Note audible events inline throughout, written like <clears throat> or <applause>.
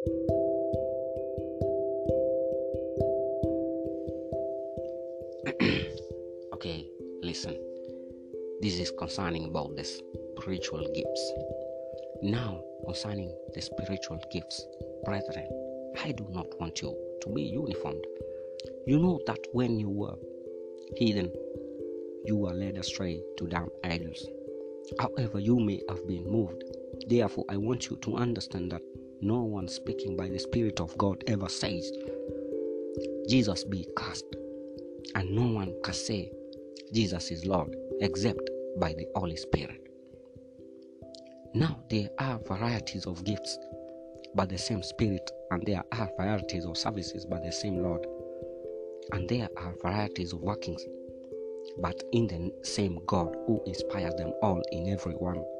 <clears throat> okay, listen. This is concerning about the spiritual gifts. Now, concerning the spiritual gifts, brethren, I do not want you to be uniformed. You know that when you were hidden, you were led astray to damn idols. However, you may have been moved. Therefore, I want you to understand that no one speaking by the Spirit of God ever says, Jesus be cast, and no one can say, Jesus is Lord, except by the Holy Spirit. Now, there are varieties of gifts by the same Spirit, and there are varieties of services by the same Lord, and there are varieties of workings, but in the same God who inspires them all in every one. To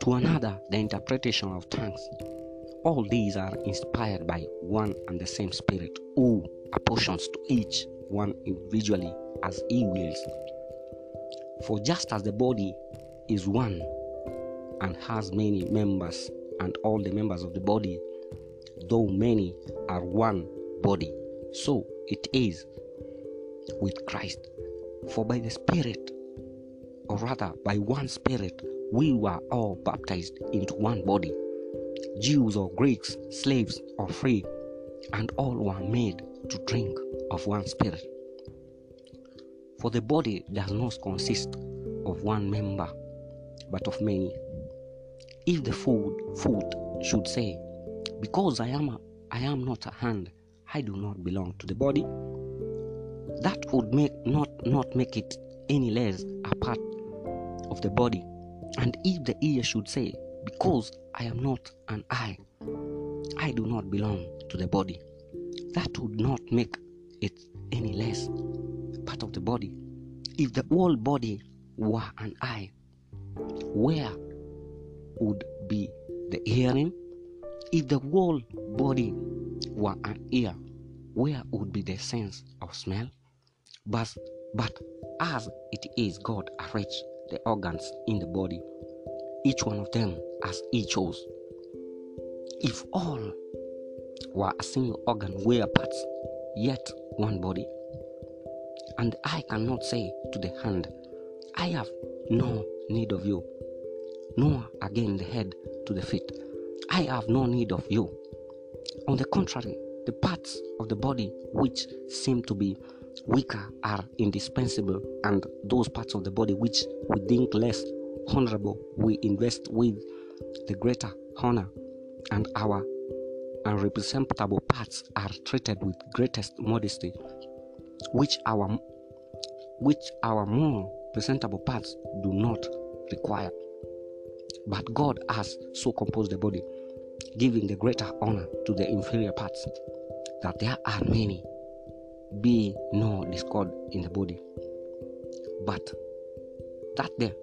To another, the interpretation of tongues. All these are inspired by one and the same Spirit, who apportions to each one individually as he wills. For just as the body is one and has many members, and all the members of the body, though many, are one body, so it is with Christ. For by the Spirit, or rather by one Spirit, we were all baptized into one body Jews or Greeks, slaves or free, and all were made to drink of one Spirit. For the body does not consist of one member, but of many. If the food, foot should say, Because I am, a, I am not a hand, I do not belong to the body, that would make not, not make it any less a part of the body. And if the ear should say, Because I am not an eye, I do not belong to the body, that would not make it any less part of the body. If the whole body were an eye, where would be the hearing? If the whole body were an ear, where would be the sense of smell? But, but as it is, God arranged the organs in the body, each one of them as He chose. If all were a single organ, we are parts, yet one body. And I cannot say to the hand, I have no need of you, nor again the head to the feet, I have no need of you. On the contrary, the parts of the body which seem to be weaker are indispensable, and those parts of the body which we think less honorable we invest with the greater honor, and our unrepresentable parts are treated with greatest modesty, which our which our more presentable parts do not require. But God has so composed the body, giving the greater honor to the inferior parts, that there are many, be no discord in the body, but that the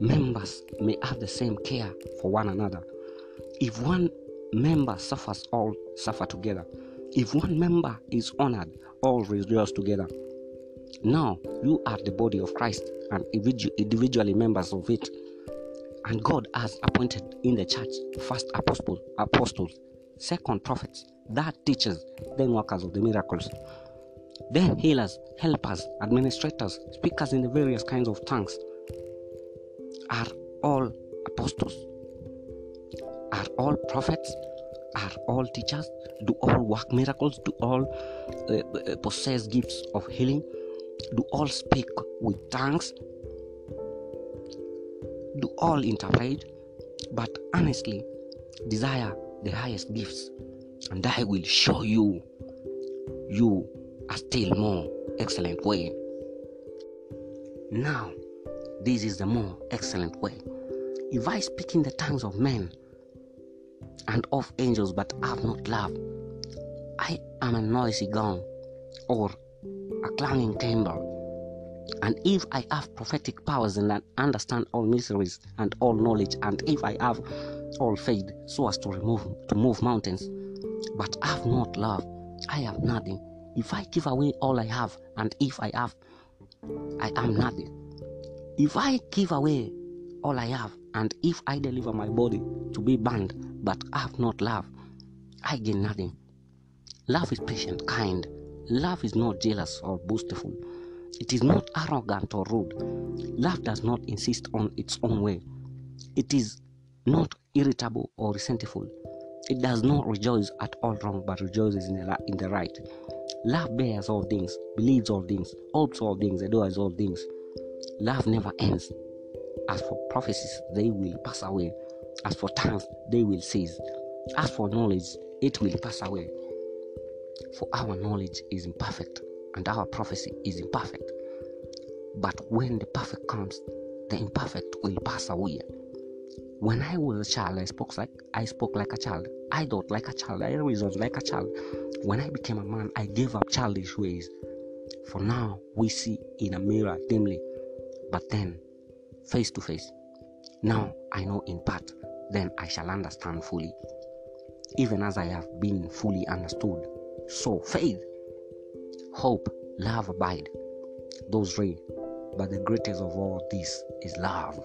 members may have the same care for one another. If one member suffers, all suffer together. If one member is honored, all rejoice together. Now you are the body of Christ and individually members of it. And God has appointed in the church first apostles, apostles, second prophets, that teachers, then workers of the miracles, then healers, helpers, administrators, speakers in the various kinds of tongues. Are all apostles? Are all prophets? Are all teachers? Do all work miracles? Do all uh, uh, possess gifts of healing? Do all speak with tongues? Do all interpret? But honestly, desire the highest gifts, and I will show you you a still more excellent way. Now, this is the more excellent way. If I speak in the tongues of men and of angels, but have not love, I am a noisy gong or a clanging timbre. And if I have prophetic powers and understand all mysteries and all knowledge, and if I have all faith so as to remove to move mountains, but have not love, I have nothing. If I give away all I have, and if I have, I am nothing. If I give away all I have, and if I deliver my body to be burned, but have not love, I gain nothing. Love is patient, kind. Love is not jealous or boastful. It is not arrogant or rude. Love does not insist on its own way. It is not irritable or resentful. It does not rejoice at all wrong, but rejoices in the, in the right. Love bears all things, believes all things, hopes all things, adores all things. Love never ends. As for prophecies, they will pass away. As for tongues, they will cease. As for knowledge, it will pass away. For our knowledge is imperfect, and our prophecy is imperfect. But when the perfect comes, the imperfect will pass away. When I was a child, I spoke like I spoke like a child. I thought like a child. I reasoned like a child. When I became a man, I gave up childish ways. For now, we see in a mirror dimly, but then face to face. Now I know in part, then I shall understand fully, even as I have been fully understood. So faith, hope, love abide. Those three, but the greatest of all this is love.